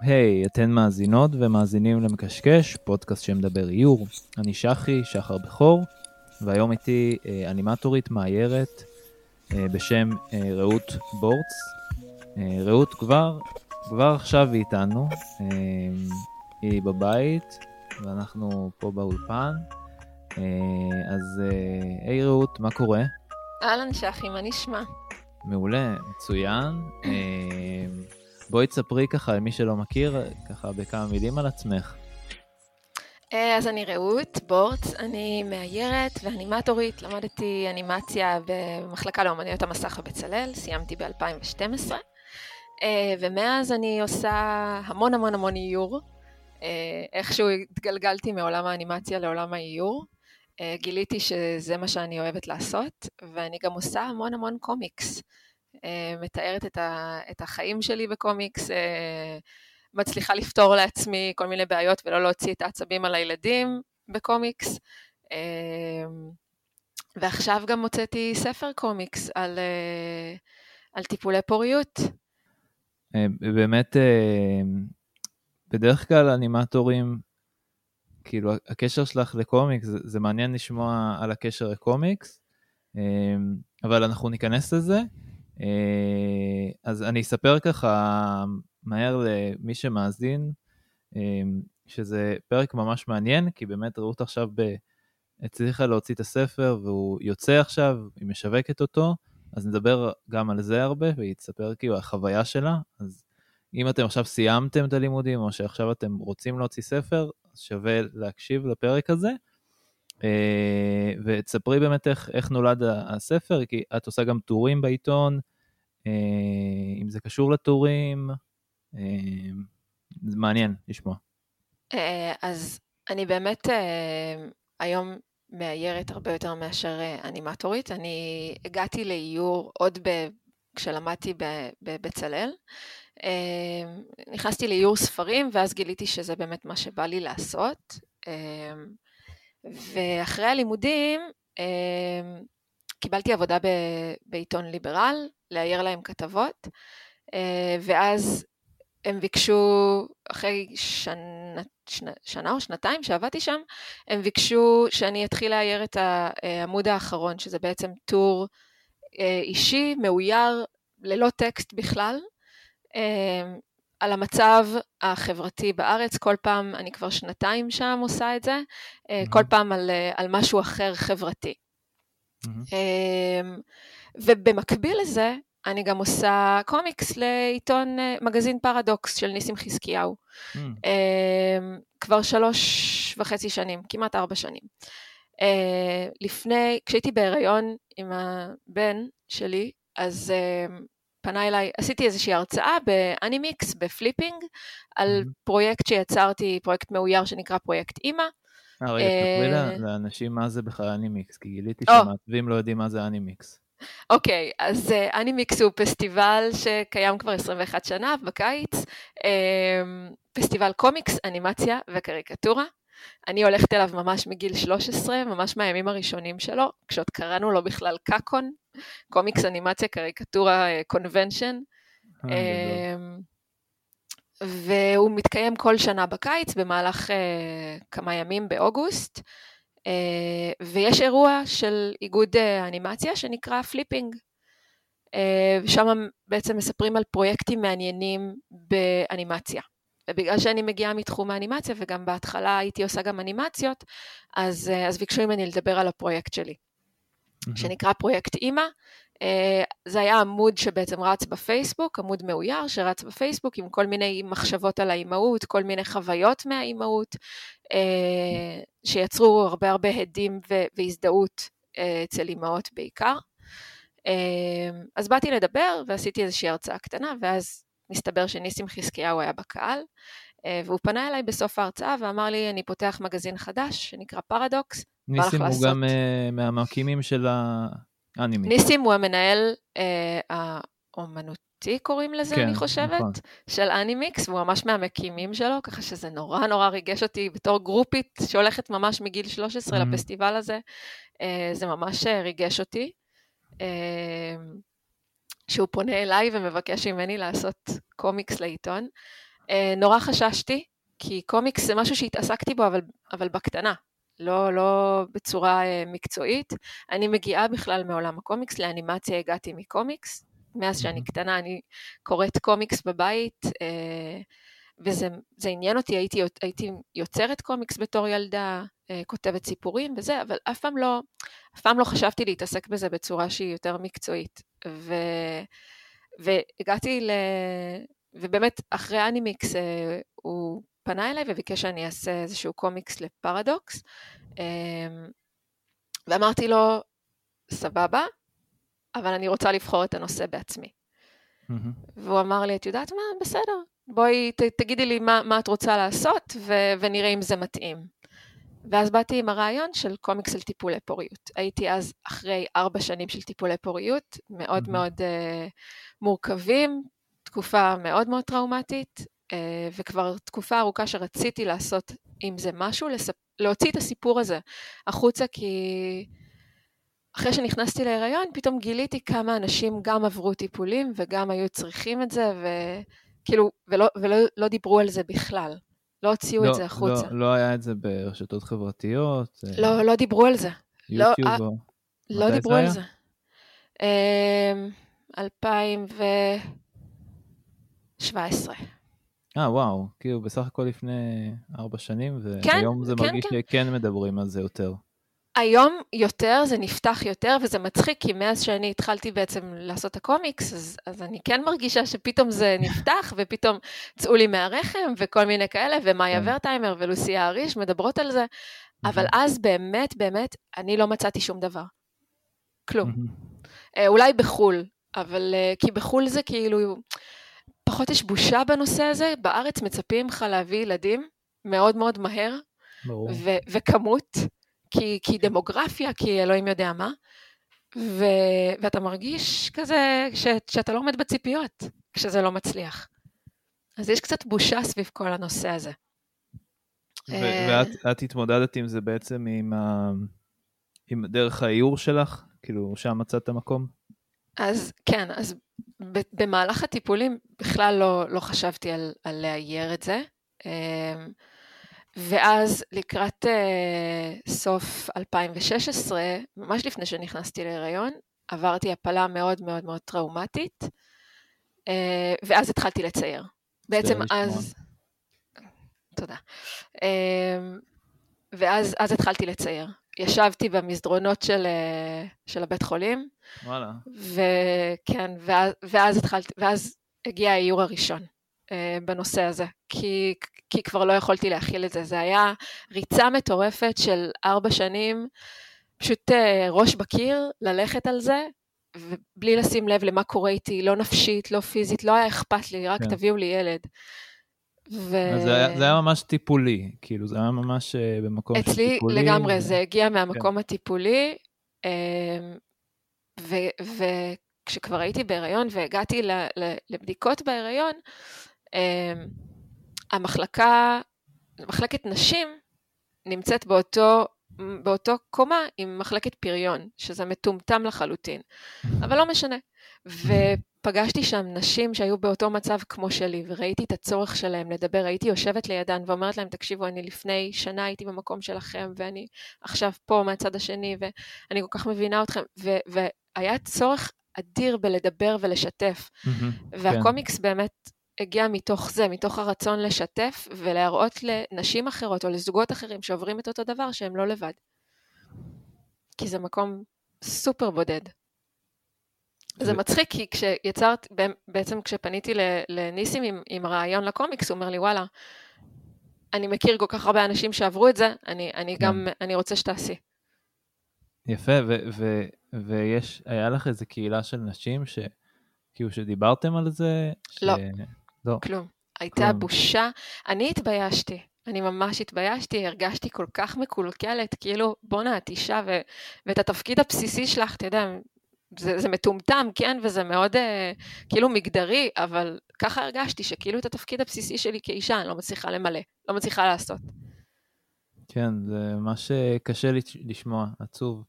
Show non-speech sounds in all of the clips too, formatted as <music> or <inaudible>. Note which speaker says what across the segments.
Speaker 1: היי, hey, אתן מאזינות ומאזינים למקשקש, פודקאסט שמדבר איור. אני שחי, שחר בכור, והיום איתי אה, אנימטורית מאיירת אה, בשם אה, רעות בורץ. אה, רעות כבר, כבר עכשיו היא איתנו, אה, היא בבית, ואנחנו פה באולפן. אה, אז אה, היי רעות, מה קורה?
Speaker 2: אהלן שחי, מה נשמע?
Speaker 1: מעולה, מצוין. אה, בואי תספרי ככה למי שלא מכיר, ככה בכמה מילים על עצמך.
Speaker 2: אה, אז אני רעות בורץ, אני מאיירת ואנימטורית, למדתי אנימציה במחלקה לאומניות המסך בבצלאל, סיימתי ב-2012, אה, ומאז אני עושה המון המון המון איור. אה, איכשהו התגלגלתי מעולם האנימציה לעולם האיור. גיליתי שזה מה שאני אוהבת לעשות, ואני גם עושה המון המון קומיקס. מתארת את, ה, את החיים שלי בקומיקס, מצליחה לפתור לעצמי כל מיני בעיות ולא להוציא את העצבים על הילדים בקומיקס. ועכשיו גם הוצאתי ספר קומיקס על, על טיפולי פוריות.
Speaker 1: באמת, בדרך כלל אנימטורים, כאילו הקשר שלך לקומיקס, זה מעניין לשמוע על הקשר לקומיקס, אבל אנחנו ניכנס לזה. אה, אז אני אספר ככה מהר למי שמאזין, אה, שזה פרק ממש מעניין, כי באמת רעות עכשיו ב... הצליחה להוציא את הספר והוא יוצא עכשיו, היא משווקת אותו, אז נדבר גם על זה הרבה, והיא תספר כאילו החוויה שלה. אז אם אתם עכשיו סיימתם את הלימודים, או שעכשיו אתם רוצים להוציא ספר, אז שווה להקשיב לפרק הזה. אה, ותספרי באמת איך, איך נולד הספר, כי את עושה גם טורים בעיתון, אם זה קשור לטורים, אה, זה מעניין לשמוע.
Speaker 2: אז אני באמת היום מאיירת הרבה יותר מאשר אנימטורית. אני הגעתי לאיור עוד ב... כשלמדתי בבצלאל. נכנסתי לאיור ספרים ואז גיליתי שזה באמת מה שבא לי לעשות. ואחרי הלימודים קיבלתי עבודה בעיתון ליברל, לאייר להם כתבות, אה, ואז הם ביקשו, אחרי שנה, שנה, שנה או שנתיים שעבדתי שם, הם ביקשו שאני אתחיל לאייר את העמוד האחרון, שזה בעצם טור אה, אישי, מאויר, ללא טקסט בכלל, על המצב החברתי בארץ, כל פעם, אני כבר שנתיים שם עושה את זה. כל פעם על, אה, על משהו אחר חברתי. Mm-hmm. ובמקביל לזה, אני גם עושה קומיקס לעיתון, אה, מגזין פרדוקס של ניסים חזקיהו. Mm. כבר שלוש וחצי שנים, כמעט ארבע שנים. לפני, כשהייתי בהיריון עם הבן שלי, אז פנה אליי, עשיתי איזושהי הרצאה באנימיקס, בפליפינג, על אהמ. פרויקט שיצרתי, פרויקט מאויר שנקרא פרויקט אימא.
Speaker 1: אה, רגע, אה, לאנשים מה זה בכלל אנימיקס, כי גיליתי שמעצבים לא יודעים מה זה אנימיקס.
Speaker 2: אוקיי, אז אנימיקס הוא פסטיבל שקיים כבר 21 שנה בקיץ, אמ, פסטיבל קומיקס, אנימציה וקריקטורה. אני הולכת אליו ממש מגיל 13, ממש מהימים הראשונים שלו, כשעוד קראנו לו בכלל קאקון, קומיקס אנימציה קריקטורה convention. אה, אמ, והוא מתקיים כל שנה בקיץ במהלך אה, כמה ימים באוגוסט, ויש אירוע של איגוד האנימציה שנקרא פליפינג. אה, שם בעצם מספרים על פרויקטים מעניינים באנימציה. ובגלל שאני מגיעה מתחום האנימציה, וגם בהתחלה הייתי עושה גם אנימציות, אז, אז ביקשו ממני לדבר על הפרויקט שלי. שנקרא פרויקט אימא. אה, זה היה עמוד שבעצם רץ בפייסבוק, עמוד מאויר שרץ בפייסבוק עם כל מיני מחשבות על האימהות, כל מיני חוויות מהאימהות, אה, שיצרו הרבה הרבה הדים והזדהות אה, אצל אימהות בעיקר. אז באתי לדבר ועשיתי איזושהי הרצאה קטנה, ואז מסתבר שניסים חזקיהו היה בקהל, והוא פנה אליי בסוף ההרצאה ואמר לי, אני פותח מגזין חדש שנקרא פרדוקס,
Speaker 1: ניסים הוא גם uh, מהמקימים של האנימי.
Speaker 2: ניסים הוא המנהל uh, האומנותי, קוראים לזה, כן, אני חושבת, נכון. של אנימיקס, והוא ממש מהמקימים שלו, ככה שזה נורא נורא ריגש אותי בתור גרופית שהולכת ממש מגיל 13 mm-hmm. לפסטיבל הזה, uh, זה ממש ריגש אותי. Uh, שהוא פונה אליי ומבקש ממני לעשות קומיקס לעיתון. אה, נורא חששתי, כי קומיקס זה משהו שהתעסקתי בו, אבל, אבל בקטנה, לא, לא בצורה אה, מקצועית. אני מגיעה בכלל מעולם הקומיקס, לאנימציה הגעתי מקומיקס. מאז שאני קטנה אני קוראת קומיקס בבית, אה, וזה עניין אותי, הייתי, הייתי יוצרת קומיקס בתור ילדה, אה, כותבת סיפורים וזה, אבל אף פעם לא, אף פעם לא חשבתי להתעסק בזה בצורה שהיא יותר מקצועית. ו, והגעתי ל... ובאמת, אחרי אנימיקס הוא פנה אליי וביקש שאני אעשה איזשהו קומיקס לפרדוקס, ואמרתי לו, סבבה, אבל אני רוצה לבחור את הנושא בעצמי. Mm-hmm. והוא אמר לי, את יודעת מה, בסדר, בואי ת, תגידי לי מה, מה את רוצה לעשות ו, ונראה אם זה מתאים. ואז באתי עם הרעיון של קומיקס על טיפולי פוריות. הייתי אז אחרי ארבע שנים של טיפולי פוריות, מאוד mm-hmm. מאוד uh, מורכבים, תקופה מאוד מאוד טראומטית, וכבר תקופה ארוכה שרציתי לעשות עם זה משהו, לספ... להוציא את הסיפור הזה החוצה, כי אחרי שנכנסתי להיריון, פתאום גיליתי כמה אנשים גם עברו טיפולים וגם היו צריכים את זה, וכאילו, ולא, ולא לא דיברו על זה בכלל. לא הוציאו לא, את זה החוצה.
Speaker 1: לא, לא היה את זה ברשתות חברתיות?
Speaker 2: אה, לא, לא דיברו על זה.
Speaker 1: יוטיוב
Speaker 2: לא,
Speaker 1: אה, או...
Speaker 2: לא דיברו על זה. 2017.
Speaker 1: אה, וואו, כאילו בסך הכל לפני ארבע שנים, כן, והיום כן, זה מרגיש כן. שכן מדברים על זה יותר.
Speaker 2: היום יותר, זה נפתח יותר, וזה מצחיק, כי מאז שאני התחלתי בעצם לעשות את הקומיקס, אז, אז אני כן מרגישה שפתאום זה <laughs> נפתח, ופתאום צאו לי מהרחם, וכל מיני כאלה, ומאיה כן. ורטהיימר ולוסיה אריש מדברות על זה, אבל אז באמת, באמת, אני לא מצאתי שום דבר. כלום. אה, אולי בחו"ל, אבל אה, כי בחו"ל זה כאילו, פחות יש בושה בנושא הזה, בארץ מצפים לך להביא ילדים מאוד מאוד מהר, ו- וכמות. כי, כי דמוגרפיה, כי אלוהים יודע מה, ו, ואתה מרגיש כזה ש, שאתה לא עומד בציפיות כשזה לא מצליח. אז יש קצת בושה סביב כל הנושא הזה.
Speaker 1: אה, ואת התמודדת עם זה בעצם עם, ה... עם דרך האיור שלך? כאילו, שם מצאת מקום?
Speaker 2: אז כן, אז במהלך הטיפולים בכלל לא, לא חשבתי על, על לאייר את זה. אה, ואז לקראת uh, סוף 2016, ממש לפני שנכנסתי להיריון, עברתי הפלה מאוד מאוד מאוד טראומטית, uh, ואז התחלתי לצייר. בעצם אז... תודה. Uh, ואז התחלתי לצייר. ישבתי במסדרונות של, uh, של הבית חולים.
Speaker 1: וואלה.
Speaker 2: וכן, ואז, ואז התחלתי, ואז הגיע האיור הראשון. uh, בנושא הזה, כי, כי כבר לא יכולתי להכיל את זה. זה היה ריצה מטורפת של ארבע שנים, פשוט uh, ראש בקיר, ללכת על זה, ובלי לשים לב למה קורה איתי, לא נפשית, לא פיזית, לא היה אכפת לי, רק כן. תביאו לי ילד.
Speaker 1: ו... זה, היה, זה היה ממש טיפולי, כאילו זה היה ממש uh, במקום של טיפולי.
Speaker 2: אצלי לגמרי, ו... זה הגיע מהמקום כן. הטיפולי, וכשכבר הייתי בהיריון והגעתי לבדיקות בהיריון, אמ, המחלקה, מחלקת נשים נמצאת באותו, באותו קומה עם מחלקת פריון, שזה מטומטם לחלוטין, אבל לא משנה. ופגשתי שם נשים שהיו באותו מצב כמו שלי, וראיתי את הצורך שלהם לדבר, הייתי יושבת לידן ואומרת להם, תקשיבו, אני לפני שנה הייתי במקום שלכם, ואני עכשיו פה מהצד השני, ואני כל כך מבינה אתכם, ו- והיה צורך אדיר בלדבר ולשתף. Mm-hmm, והקומיקס כן. באמת הגיע מתוך זה, מתוך הרצון לשתף ולהראות לנשים אחרות או לזוגות אחרים שעוברים את אותו דבר שהם לא לבד. כי זה מקום סופר בודד. זה מצחיק, כי כשיצרת, בעצם כשפניתי לניסים עם, עם רעיון לקומיקס, הוא אומר לי, וואלה, אני מכיר כל כך הרבה אנשים שעברו את זה, אני, אני כן. גם, אני רוצה שתעשי.
Speaker 1: יפה, ויש, היה לך איזה קהילה של נשים ש... כאילו שדיברתם על זה?
Speaker 2: לא. ש... לא. כלום. הייתה כלום. בושה. אני התביישתי. אני ממש התביישתי, הרגשתי כל כך מקולקלת, כאילו, בואנה, את אישה, ו... ואת התפקיד הבסיסי שלך, אתה יודע, זה, זה מטומטם, כן, וזה מאוד אה, כאילו מגדרי, אבל ככה הרגשתי, שכאילו את התפקיד הבסיסי שלי כאישה אני לא מצליחה למלא, לא מצליחה לעשות.
Speaker 1: כן, זה ממש קשה לשמוע, עצוב.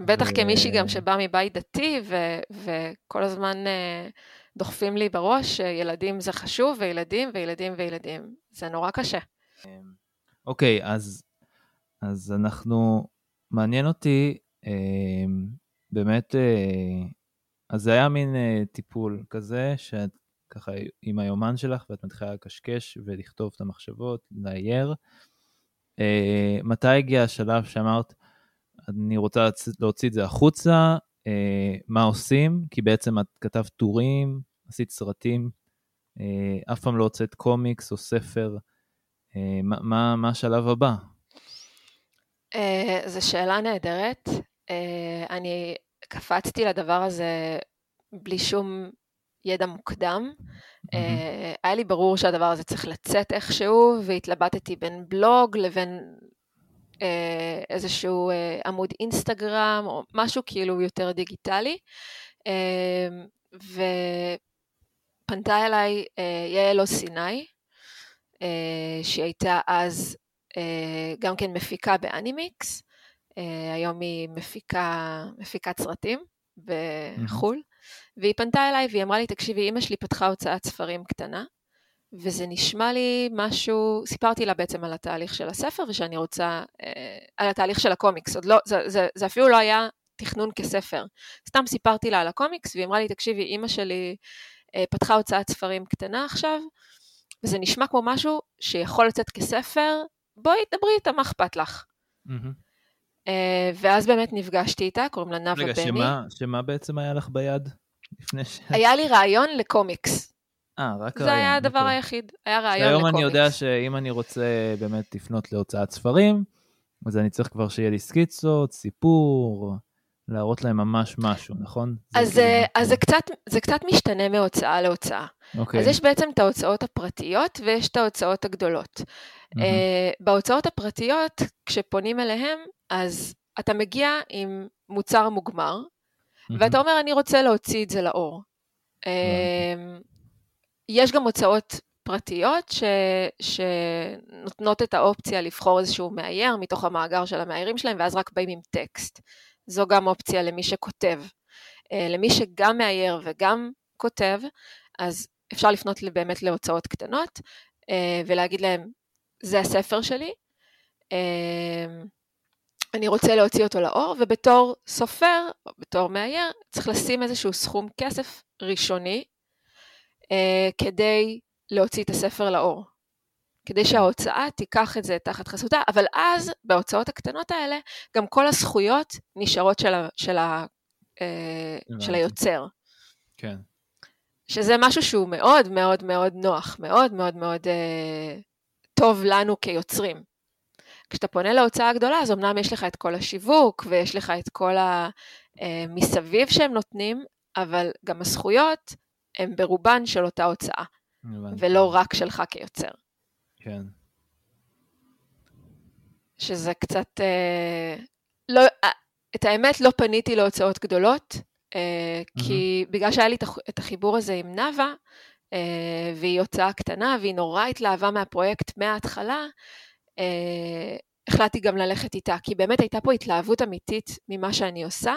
Speaker 2: בטח ו... כמישהי גם שבאה מבית דתי, ו- וכל הזמן uh, דוחפים לי בראש שילדים זה חשוב, וילדים וילדים וילדים. זה נורא קשה.
Speaker 1: אוקיי, אז, אז אנחנו, מעניין אותי, uh, באמת, uh, אז זה היה מין uh, טיפול כזה, שאת ככה עם היומן שלך, ואת מתחילה לקשקש ולכתוב את המחשבות, לאייר. Uh, מתי הגיע השלב שאמרת, אני רוצה להוציא את זה החוצה, אה, מה עושים? כי בעצם את כתבת טורים, עשית סרטים, אה, אף פעם לא הוצאת קומיקס או ספר. אה, מה, מה, מה השלב הבא?
Speaker 2: אה, זו שאלה נהדרת. אה, אני קפצתי לדבר הזה בלי שום ידע מוקדם. Mm-hmm. Uh, היה לי ברור שהדבר הזה צריך לצאת איכשהו, והתלבטתי בין בלוג לבין אה, איזשהו אה, עמוד אינסטגרם, או משהו כאילו יותר דיגיטלי. אה, ופנתה אליי יעל סיני, שהיא הייתה אז גם כן מפיקה באנימיקס, היום היא מפיקה, מפיקת סרטים בחו"ל, והיא פנתה אליי והיא אמרה לי, תקשיבי, אמא שלי פתחה הוצאת ספרים קטנה, וזה נשמע לי משהו, סיפרתי לה בעצם על התהליך של הספר ושאני רוצה, אה, על התהליך של הקומיקס, עוד לא, זה, זה, זה אפילו לא היה תכנון כספר. סתם סיפרתי לה על הקומיקס והיא אמרה לי, תקשיבי, אימא שלי אה, פתחה הוצאת ספרים קטנה עכשיו, וזה נשמע כמו משהו שיכול לצאת כספר, בואי דברי איתה, מה אכפת לך? Mm-hmm. אה, ואז באמת נפגשתי איתה, קוראים לה נאוה בני. רגע,
Speaker 1: שמה, שמה בעצם היה לך ביד? לפני ש...
Speaker 2: היה לי רעיון לקומיקס.
Speaker 1: אה, רק
Speaker 2: זה היה הדבר אוקיי. היחיד, היה רעיון לקומיקס.
Speaker 1: היום אני יודע שאם אני רוצה באמת לפנות להוצאת ספרים, אז אני צריך כבר שיהיה לי סקיצות, סיפור, להראות להם ממש משהו, נכון?
Speaker 2: אז, זה, כאילו אז זה, קצת, זה קצת משתנה מהוצאה להוצאה. אוקיי. אז יש בעצם את ההוצאות הפרטיות ויש את ההוצאות הגדולות. Mm-hmm. Uh, בהוצאות הפרטיות, כשפונים אליהם, אז אתה מגיע עם מוצר מוגמר, mm-hmm. ואתה אומר, אני רוצה להוציא את זה לאור. Uh, יש גם הוצאות פרטיות ש, שנותנות את האופציה לבחור איזשהו מאייר מתוך המאגר של המאיירים שלהם, ואז רק באים עם טקסט. זו גם אופציה למי שכותב. אה, למי שגם מאייר וגם כותב, אז אפשר לפנות באמת להוצאות קטנות אה, ולהגיד להם, זה הספר שלי, אה, אני רוצה להוציא אותו לאור, ובתור סופר, או בתור מאייר, צריך לשים איזשהו סכום כסף ראשוני כדי להוציא את הספר לאור. כדי שההוצאה תיקח את זה תחת חסותה, אבל אז בהוצאות הקטנות האלה גם כל הזכויות נשארות של, ה, של, ה, אה, של היוצר.
Speaker 1: כן.
Speaker 2: שזה משהו שהוא מאוד מאוד מאוד נוח, מאוד מאוד מאוד אה, טוב לנו כיוצרים. כשאתה פונה להוצאה הגדולה, אז אמנם יש לך את כל השיווק ויש לך את כל המסביב אה, שהם נותנים, אבל גם הזכויות הם ברובן של אותה הוצאה, ולא רק שלך כיוצר.
Speaker 1: כן.
Speaker 2: שזה קצת... אה, לא, אה, את האמת, לא פניתי להוצאות גדולות, אה, mm-hmm. כי בגלל שהיה לי את החיבור הזה עם נאוה, והיא הוצאה קטנה, והיא נורא התלהבה מהפרויקט מההתחלה, החלטתי גם ללכת איתה, כי באמת הייתה פה התלהבות אמיתית ממה שאני עושה,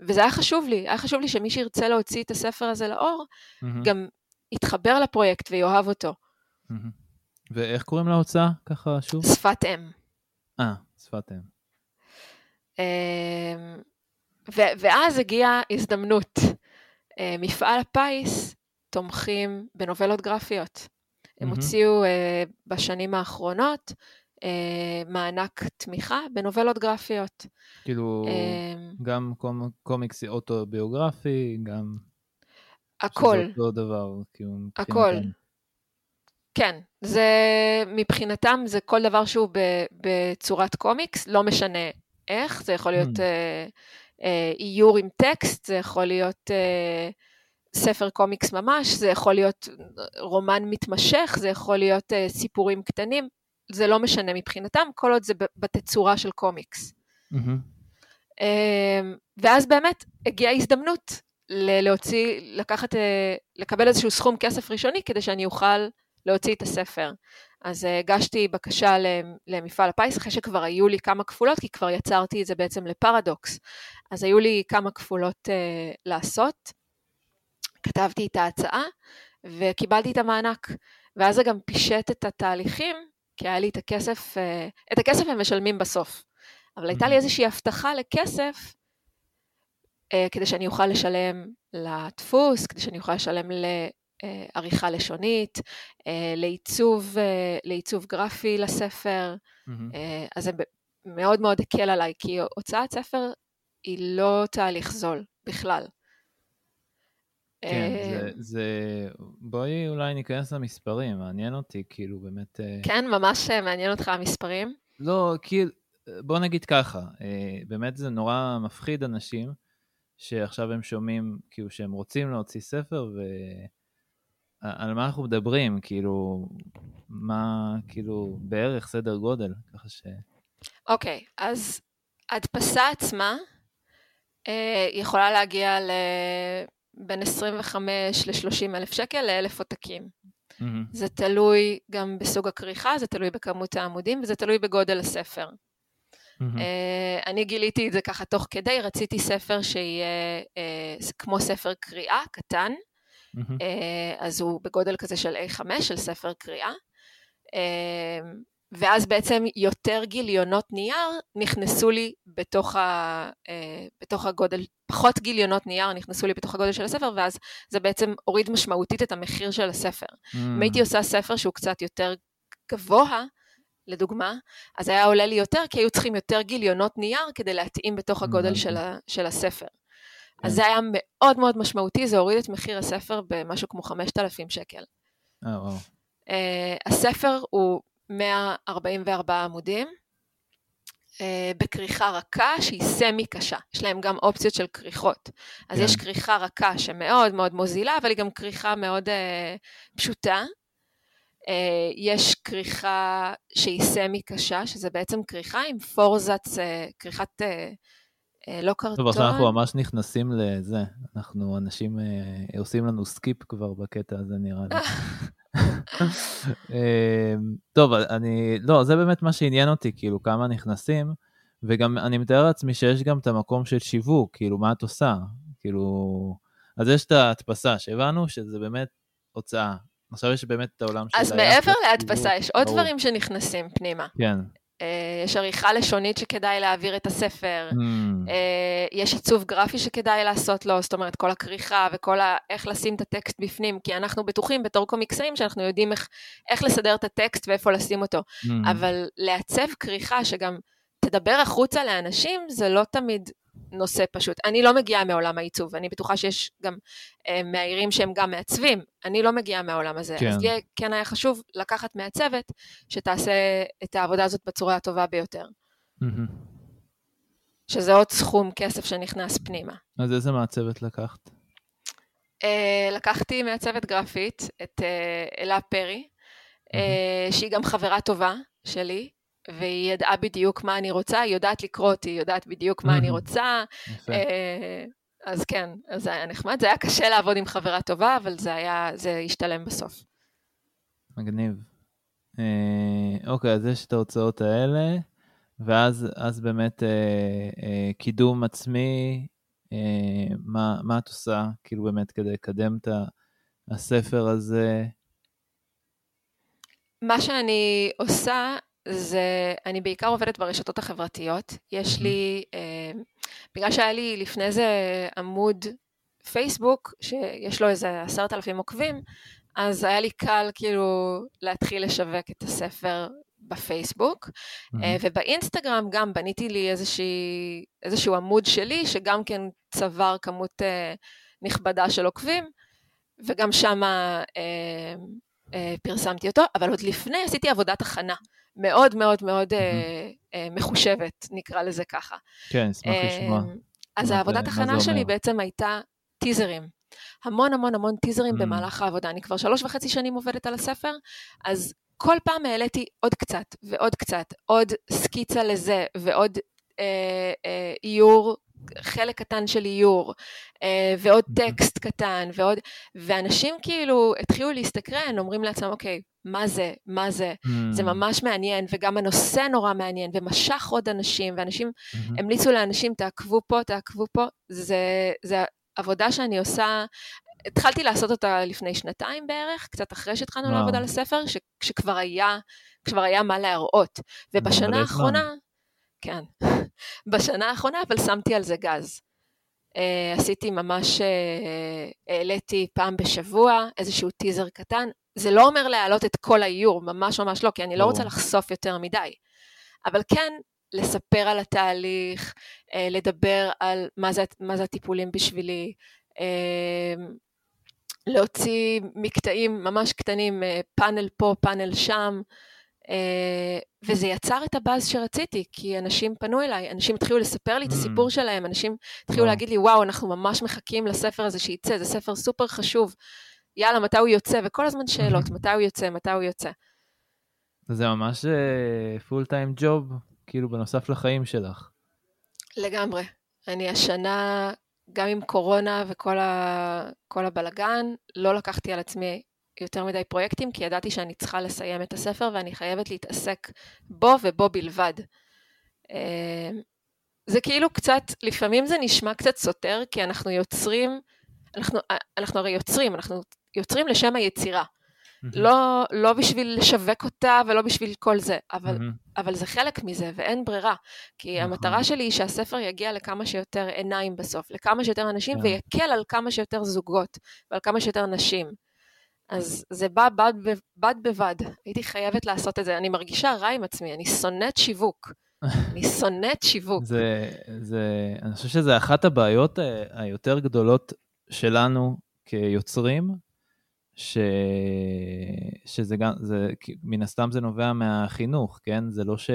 Speaker 2: וזה היה חשוב לי, היה חשוב לי שמי שירצה להוציא את הספר הזה לאור, mm-hmm. גם יתחבר לפרויקט ויאהב אותו. Mm-hmm.
Speaker 1: ואיך קוראים להוצאה ככה שוב?
Speaker 2: שפת אם.
Speaker 1: אה, שפת אם.
Speaker 2: אמ, ו- ואז הגיעה הזדמנות. אה, מפעל הפיס תומכים בנובלות גרפיות. הם mm-hmm. הוציאו uh, בשנים האחרונות אה, מענק תמיכה בנובלות גרפיות.
Speaker 1: כאילו, אה, גם קומ, קומיקס אוטוביוגרפי, גם...
Speaker 2: הכל.
Speaker 1: שזה אותו דבר, כאילו.
Speaker 2: הכל. כן, זה מבחינתם זה כל דבר שהוא בצורת קומיקס, לא משנה איך, זה יכול להיות mm. אה, אה, איור עם טקסט, זה יכול להיות אה, ספר קומיקס ממש, זה יכול להיות רומן מתמשך, זה יכול להיות אה, סיפורים קטנים, זה לא משנה מבחינתם, כל עוד זה בתצורה של קומיקס. Mm-hmm. ואז באמת הגיעה הזדמנות להוציא, לקחת, אה, לקבל איזשהו סכום כסף ראשוני כדי שאני אוכל להוציא את הספר. אז הגשתי בקשה למפעל הפיס אחרי שכבר היו לי כמה כפולות, כי כבר יצרתי את זה בעצם לפרדוקס. אז היו לי כמה כפולות uh, לעשות, כתבתי את ההצעה וקיבלתי את המענק. ואז זה גם פישט את התהליכים, כי היה לי את הכסף, uh, את הכסף הם משלמים בסוף. אבל הייתה לי איזושהי הבטחה לכסף, uh, כדי שאני אוכל לשלם לדפוס, כדי שאני אוכל לשלם לעריכה לשונית, לעיצוב, לעיצוב גרפי לספר, mm-hmm. אז זה מאוד מאוד הקל עליי, כי הוצאת ספר היא לא תהליך זול בכלל.
Speaker 1: כן, זה, זה... בואי אולי ניכנס למספרים, מעניין אותי, כאילו, באמת...
Speaker 2: כן, ממש מעניין אותך המספרים?
Speaker 1: לא, כאילו, בוא נגיד ככה, באמת זה נורא מפחיד אנשים, שעכשיו הם שומעים, כאילו, שהם רוצים להוציא ספר, ועל מה אנחנו מדברים, כאילו, מה, כאילו, בערך סדר גודל, ככה ש...
Speaker 2: אוקיי, okay, אז הדפסה עצמה אה, יכולה להגיע לבין 25 ל-30 אלף שקל לאלף עותקים. Mm-hmm. זה תלוי גם בסוג הכריכה, זה תלוי בכמות העמודים וזה תלוי בגודל הספר. Mm-hmm. אני גיליתי את זה ככה תוך כדי, רציתי ספר שיהיה uh, כמו ספר קריאה קטן, mm-hmm. uh, אז הוא בגודל כזה של A5, של ספר קריאה. Uh, ואז בעצם יותר גיליונות נייר נכנסו לי בתוך, ה, בתוך הגודל, פחות גיליונות נייר נכנסו לי בתוך הגודל של הספר, ואז זה בעצם הוריד משמעותית את המחיר של הספר. Mm. אם הייתי עושה ספר שהוא קצת יותר גבוה, לדוגמה, אז היה עולה לי יותר, כי היו צריכים יותר גיליונות נייר כדי להתאים בתוך הגודל של, ה, של הספר. אז כן. זה היה מאוד מאוד משמעותי, זה הוריד את מחיר הספר במשהו כמו 5,000 שקל.
Speaker 1: Oh, wow. uh,
Speaker 2: הספר הוא 144 עמודים, uh, בכריכה רכה שהיא סמי קשה. יש להם גם אופציות של כריכות. אז כן. יש כריכה רכה שמאוד מאוד מוזילה, אבל היא גם כריכה מאוד uh, פשוטה. אה, יש כריכה שהיא סמי קשה, שזה בעצם כריכה עם פורזץ, אה, כריכת אה, לא קרטון.
Speaker 1: טוב, עכשיו אנחנו ממש נכנסים לזה, אנחנו, אנשים אה, עושים לנו skip כבר בקטע הזה נראה לי. <laughs> אמ, טוב, אני, לא, זה באמת מה שעניין אותי, כאילו, כמה נכנסים, וגם אני מתאר לעצמי שיש גם את המקום של שיווק, כאילו, מה את עושה? כאילו, אז יש את ההדפסה, שהבנו שזה באמת הוצאה. עכשיו יש באמת את העולם
Speaker 2: של... אז מעבר להדפסה, יש עוד דברים שנכנסים פנימה.
Speaker 1: כן.
Speaker 2: אה, יש עריכה לשונית שכדאי להעביר את הספר, mm. אה, יש עיצוב גרפי שכדאי לעשות לו, זאת אומרת כל הכריכה וכל ה... איך לשים את הטקסט בפנים, כי אנחנו בטוחים בתור קומיקסאים שאנחנו יודעים איך, איך לסדר את הטקסט ואיפה לשים אותו, mm. אבל לעצב כריכה שגם תדבר החוצה לאנשים זה לא תמיד נושא פשוט. אני לא מגיעה מעולם העיצוב, אני בטוחה שיש גם אה, מאיירים שהם גם מעצבים, אני לא מגיעה מהעולם הזה. כן. אז לי כן היה חשוב לקחת מעצבת שתעשה את העבודה הזאת בצורה הטובה ביותר. Mm-hmm. שזה עוד סכום כסף שנכנס פנימה.
Speaker 1: אז איזה מעצבת לקחת?
Speaker 2: אה, לקחתי מעצבת גרפית, את אה, אלה פרי, mm-hmm. שהיא גם חברה טובה שלי, והיא ידעה בדיוק מה אני רוצה, היא יודעת לקרוא אותי, היא יודעת בדיוק מה אני רוצה. אה, אז כן, אז זה היה נחמד. זה היה קשה לעבוד עם חברה טובה, אבל זה היה, זה השתלם בסוף.
Speaker 1: מגניב. אה, אוקיי, אז יש את ההוצאות האלה, ואז אז באמת אה, אה, קידום עצמי, אה, מה, מה את עושה, כאילו באמת כדי לקדם את הספר הזה?
Speaker 2: מה שאני עושה, זה, אני בעיקר עובדת ברשתות החברתיות. יש לי, אה, בגלל שהיה לי לפני זה עמוד פייסבוק, שיש לו איזה עשרת אלפים עוקבים, אז היה לי קל כאילו להתחיל לשווק את הספר בפייסבוק, mm-hmm. ובאינסטגרם גם בניתי לי איזושהי, איזשהו עמוד שלי, שגם כן צבר כמות אה, נכבדה של עוקבים, וגם שם אה, אה, פרסמתי אותו, אבל עוד לפני עשיתי עבודת הכנה. מאוד מאוד מאוד mm-hmm. מחושבת, נקרא לזה ככה.
Speaker 1: כן, אשמח לשמוע.
Speaker 2: אז העבודת הכנה שלי בעצם הייתה טיזרים. המון המון המון טיזרים. במהלך העבודה. אני כבר שלוש וחצי שנים עובדת על הספר, אז כל פעם העליתי עוד קצת ועוד קצת, עוד סקיצה לזה ועוד אה, אה, איור חלק קטן של איור, אה, ועוד טקסט קטן, ועוד, ואנשים כאילו התחילו להסתקרן, אומרים לעצמם, אוקיי, מה זה, מה זה, mm. זה ממש מעניין, וגם הנושא נורא מעניין, ומשך עוד אנשים, ואנשים mm-hmm. המליצו לאנשים, תעקבו פה, תעקבו פה, זה, זה עבודה שאני עושה, התחלתי לעשות אותה לפני שנתיים בערך, קצת אחרי שהתחלנו. לעבוד על הספר, ש, שכבר היה, כבר היה מה להראות. ובשנה האחרונה, כן, <laughs> בשנה האחרונה אבל שמתי על זה גז. Uh, עשיתי ממש, uh, העליתי פעם בשבוע איזשהו טיזר קטן. זה לא אומר להעלות את כל האיור, ממש ממש לא, כי אני לא רוצה לחשוף יותר מדי. אבל כן, לספר על התהליך, uh, לדבר על מה זה, מה זה הטיפולים בשבילי, uh, להוציא מקטעים ממש קטנים, uh, פאנל פה, פאנל שם. אה, וזה יצר את הבאז שרציתי, כי אנשים פנו אליי, אנשים התחילו לספר לי את הסיפור mm. שלהם, אנשים התחילו להגיד לי, וואו, אנחנו ממש מחכים לספר הזה שיצא, זה ספר סופר חשוב, יאללה, מתי הוא יוצא? וכל הזמן שאלות, <laughs> מתי הוא יוצא, מתי הוא יוצא.
Speaker 1: זה ממש פול טיים ג'וב, כאילו בנוסף לחיים שלך.
Speaker 2: לגמרי. אני השנה, גם עם קורונה וכל ה... הבלגן, לא לקחתי על עצמי יותר מדי פרויקטים, כי ידעתי שאני צריכה לסיים את הספר ואני חייבת להתעסק בו ובו בלבד. אה, זה כאילו קצת, לפעמים זה נשמע קצת סותר, כי אנחנו יוצרים, אנחנו, אנחנו הרי יוצרים, אנחנו יוצרים לשם היצירה. Mm-hmm. לא, לא בשביל לשווק אותה ולא בשביל כל זה, אבל, mm-hmm. אבל זה חלק מזה ואין ברירה. כי mm-hmm. המטרה שלי היא שהספר יגיע לכמה שיותר עיניים בסוף, לכמה שיותר אנשים, yeah. כן. ויקל על כמה שיותר זוגות ועל כמה שיותר נשים. אז זה בא בד, בד בבד, הייתי חייבת לעשות את זה. אני מרגישה רע עם עצמי, אני שונאת שיווק. אני <laughs> שונאת שיווק.
Speaker 1: זה, זה, אני חושב שזה אחת הבעיות אה, היותר גדולות שלנו כיוצרים, ש, שזה גם, זה, מן הסתם זה נובע מהחינוך, כן? זה לא ש...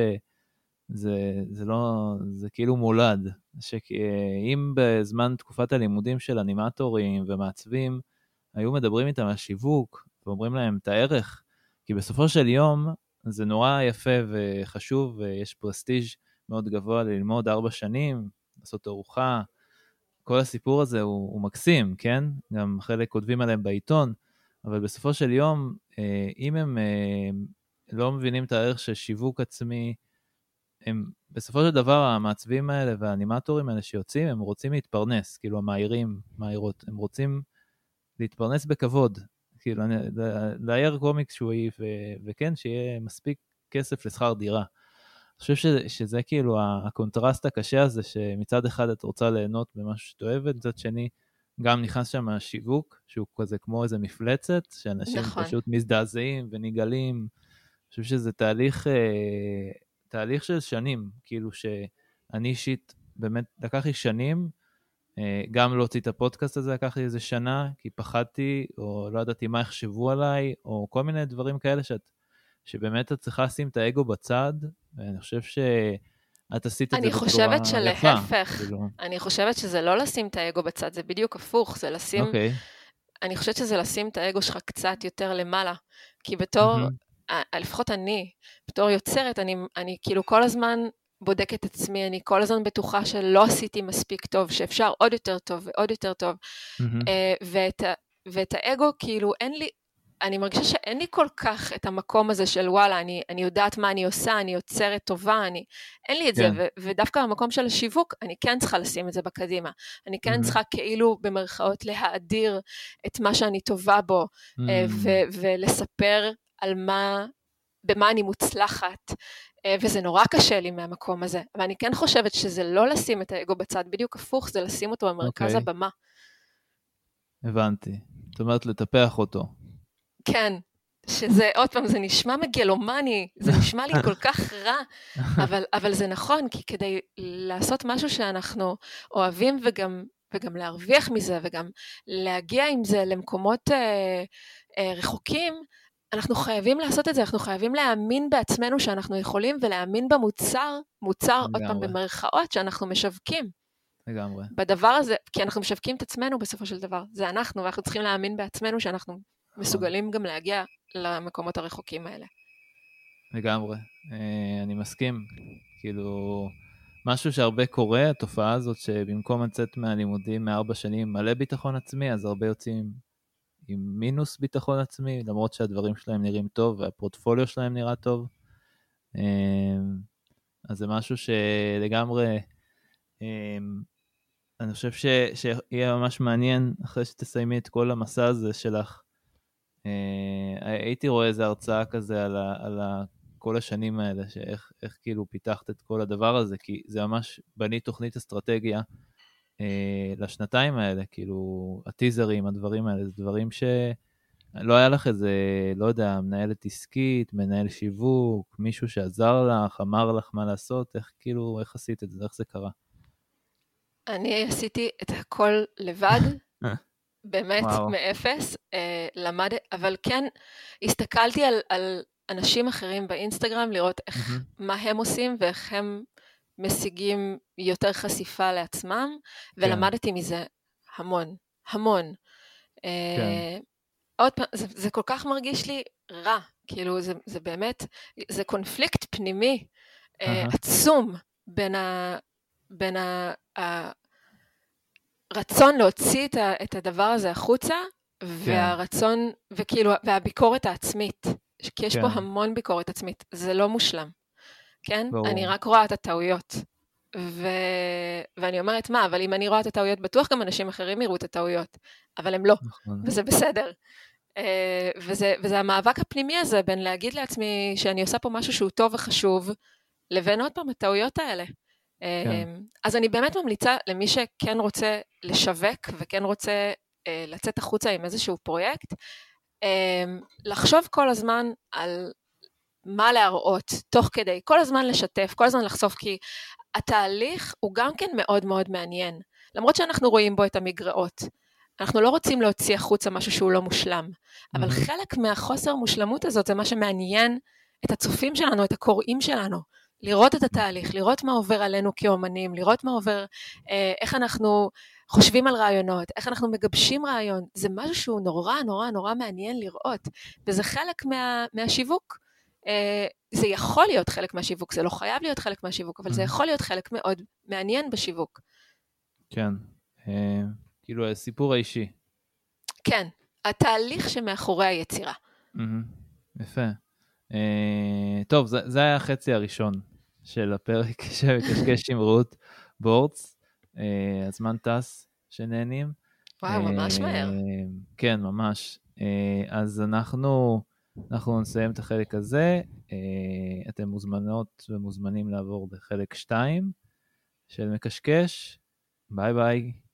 Speaker 1: זה, זה לא, זה כאילו מולד, שאם בזמן תקופת הלימודים של אנימטורים ומעצבים, היו מדברים איתם על שיווק, ואומרים להם את הערך, כי בסופו של יום זה נורא יפה וחשוב, ויש פרסטיג' מאוד גבוה ללמוד ארבע שנים, לעשות ארוחה. כל הסיפור הזה הוא, הוא מקסים, כן? גם חלק כותבים עליהם בעיתון, אבל בסופו של יום, אה, אם הם אה, לא מבינים את הערך של שיווק עצמי, הם בסופו של דבר המעצבים האלה והאנימטורים האלה שיוצאים, הם רוצים להתפרנס, כאילו המאיירים, מאיירות, הם רוצים להתפרנס בכבוד, כאילו, לאייר קומיקס שהוא יהיה, וכן, שיהיה מספיק כסף לשכר דירה. אני חושב שזה, שזה כאילו הקונטרסט הקשה הזה, שמצד אחד את רוצה ליהנות במשהו שאת אוהבת, מצד שני, גם נכנס שם השיווק, שהוא כזה כמו איזה מפלצת, שאנשים נכון. פשוט מזדעזעים ונגאלים. אני חושב שזה תהליך, אה, תהליך של שנים, כאילו שאני אישית, באמת לקח לי שנים גם להוציא את הפודקאסט הזה לקח לי איזה שנה, כי פחדתי, או לא ידעתי מה יחשבו עליי, או כל מיני דברים כאלה שאת, שבאמת את צריכה לשים את האגו בצד, ואני חושב שאת עשית את זה בצורה יפה.
Speaker 2: אני חושבת שלהפך, כאילו. אני חושבת שזה לא לשים את האגו בצד, זה בדיוק הפוך, זה לשים... Okay. אוקיי. אני חושבת שזה לשים את האגו שלך קצת יותר למעלה, כי בתור, mm-hmm. לפחות אני, בתור יוצרת, אני, אני כאילו כל הזמן בודקת את עצמי, אני כל הזמן בטוחה שלא עשיתי מספיק טוב, שאפשר עוד יותר טוב ועוד יותר טוב. Mm-hmm. ואת, ואת האגו, כאילו, אין לי, אני מרגישה שאין לי כל כך את המקום הזה של וואלה, אני, אני יודעת מה אני עושה, אני יוצרת טובה, אני... אין לי את כן. זה, ו, ודווקא במקום של השיווק, אני כן צריכה לשים את זה בקדימה. אני כן mm-hmm. צריכה כאילו, במרכאות, להאדיר את מה שאני טובה בו, mm-hmm. ו- ולספר על מה, במה אני מוצלחת, אה, וזה נורא קשה לי מהמקום הזה, אבל אני כן חושבת שזה לא לשים את האגו בצד, בדיוק הפוך, זה לשים אותו במרכז okay. אוקיי. הבמה.
Speaker 1: הבנתי. זאת אומרת, לטפח אותו.
Speaker 2: כן, שזה, <laughs> עוד פעם, זה נשמע מגלומני, זה נשמע לי כל כך רע, אבל, אבל זה נכון, כי כדי לעשות משהו שאנחנו אוהבים וגם, וגם להרוויח מזה, וגם להגיע עם זה למקומות אה, אה, רחוקים, אנחנו חייבים לעשות את זה, אנחנו חייבים להאמין בעצמנו שאנחנו יכולים ולהאמין במוצר, מוצר, לגמרי. עוד פעם במרכאות, שאנחנו משווקים.
Speaker 1: לגמרי.
Speaker 2: בדבר הזה, כי אנחנו משווקים את עצמנו בסופו של דבר, זה אנחנו, ואנחנו צריכים להאמין בעצמנו שאנחנו נכון. מסוגלים גם להגיע למקומות הרחוקים האלה.
Speaker 1: לגמרי, אה, אני מסכים. כאילו, משהו שהרבה קורה, התופעה הזאת שבמקום לצאת מהלימודים מארבע שנים מלא ביטחון עצמי, אז הרבה יוצאים עם מינוס ביטחון עצמי, למרות שהדברים שלהם נראים טוב והפורטפוליו שלהם נראה טוב. אמ, אז זה משהו שלגמרי, אמ, אני חושב ש, שיהיה ממש מעניין אחרי שתסיימי את כל המסע הזה שלך. אה, הייתי רואה איזה הרצאה כזה על, ה, על ה, כל השנים האלה, שאיך כאילו פיתחת את כל הדבר הזה, כי זה ממש בנית תוכנית אסטרטגיה לשנתיים האלה, כאילו, הטיזרים, הדברים האלה, זה דברים שלא היה לך איזה, לא יודע, מנהלת עסקית, מנהל שיווק, מישהו שעזר לך, אמר לך מה לעשות, איך כאילו, איך עשית את זה, איך זה קרה?
Speaker 2: אני עשיתי את הכל לבד, <laughs> באמת וואו. מאפס, אה, למד, אבל כן הסתכלתי על, על אנשים אחרים באינסטגרם, לראות איך. מה הם עושים ואיך הם משיגים יותר חשיפה לעצמם, כן. ולמדתי מזה המון, המון. כן. Uh, עוד פעם, זה, זה כל כך מרגיש לי רע, כאילו זה, זה באמת, זה קונפליקט פנימי uh, uh-huh. עצום בין, ה, בין ה, הרצון להוציא את, ה, את הדבר הזה החוצה, כן. והרצון, וכאילו, והביקורת העצמית. כי יש כן. פה המון ביקורת עצמית, זה לא מושלם, כן? ברור. אני רק רואה את הטעויות. ו... ואני אומרת, מה, אבל אם אני רואה את הטעויות, בטוח גם אנשים אחרים יראו את הטעויות, אבל הם לא, נכון. וזה בסדר. אה, וזה, וזה המאבק הפנימי הזה בין להגיד לעצמי שאני עושה פה משהו שהוא טוב וחשוב, לבין עוד פעם הטעויות האלה. אה, כן. אז אני באמת ממליצה למי שכן רוצה לשווק וכן רוצה אה, לצאת החוצה עם איזשהו פרויקט, לחשוב כל הזמן על מה להראות, תוך כדי, כל הזמן לשתף, כל הזמן לחשוף, כי התהליך הוא גם כן מאוד מאוד מעניין. למרות שאנחנו רואים בו את המגרעות. אנחנו לא רוצים להוציא החוצה משהו שהוא לא מושלם, אבל. חלק מהחוסר מושלמות הזאת זה מה שמעניין את הצופים שלנו, את הקוראים שלנו. לראות את התהליך, לראות מה עובר עלינו כאומנים, לראות מה עובר, אה, איך אנחנו חושבים על רעיונות, איך אנחנו מגבשים רעיון, זה משהו שהוא נורא נורא נורא מעניין לראות, וזה חלק מה, מהשיווק. אה, זה יכול להיות חלק מהשיווק, זה לא חייב להיות חלק מהשיווק, אבל זה mm-hmm. יכול להיות חלק מאוד מעניין בשיווק.
Speaker 1: כן, אה, כאילו הסיפור האישי.
Speaker 2: כן, התהליך שמאחורי היצירה.
Speaker 1: Mm-hmm. יפה. אה, טוב, זה, היה החצי הראשון של הפרק <laughs> שמקשקש עם רות בורץ. הזמן טס שנהנים.
Speaker 2: וואו, ממש מהר.
Speaker 1: כן, ממש. אז אנחנו, אנחנו נסיים את החלק הזה. אתם מוזמנות ומוזמנים לעבור לחלק 2 של מקשקש. ביי ביי.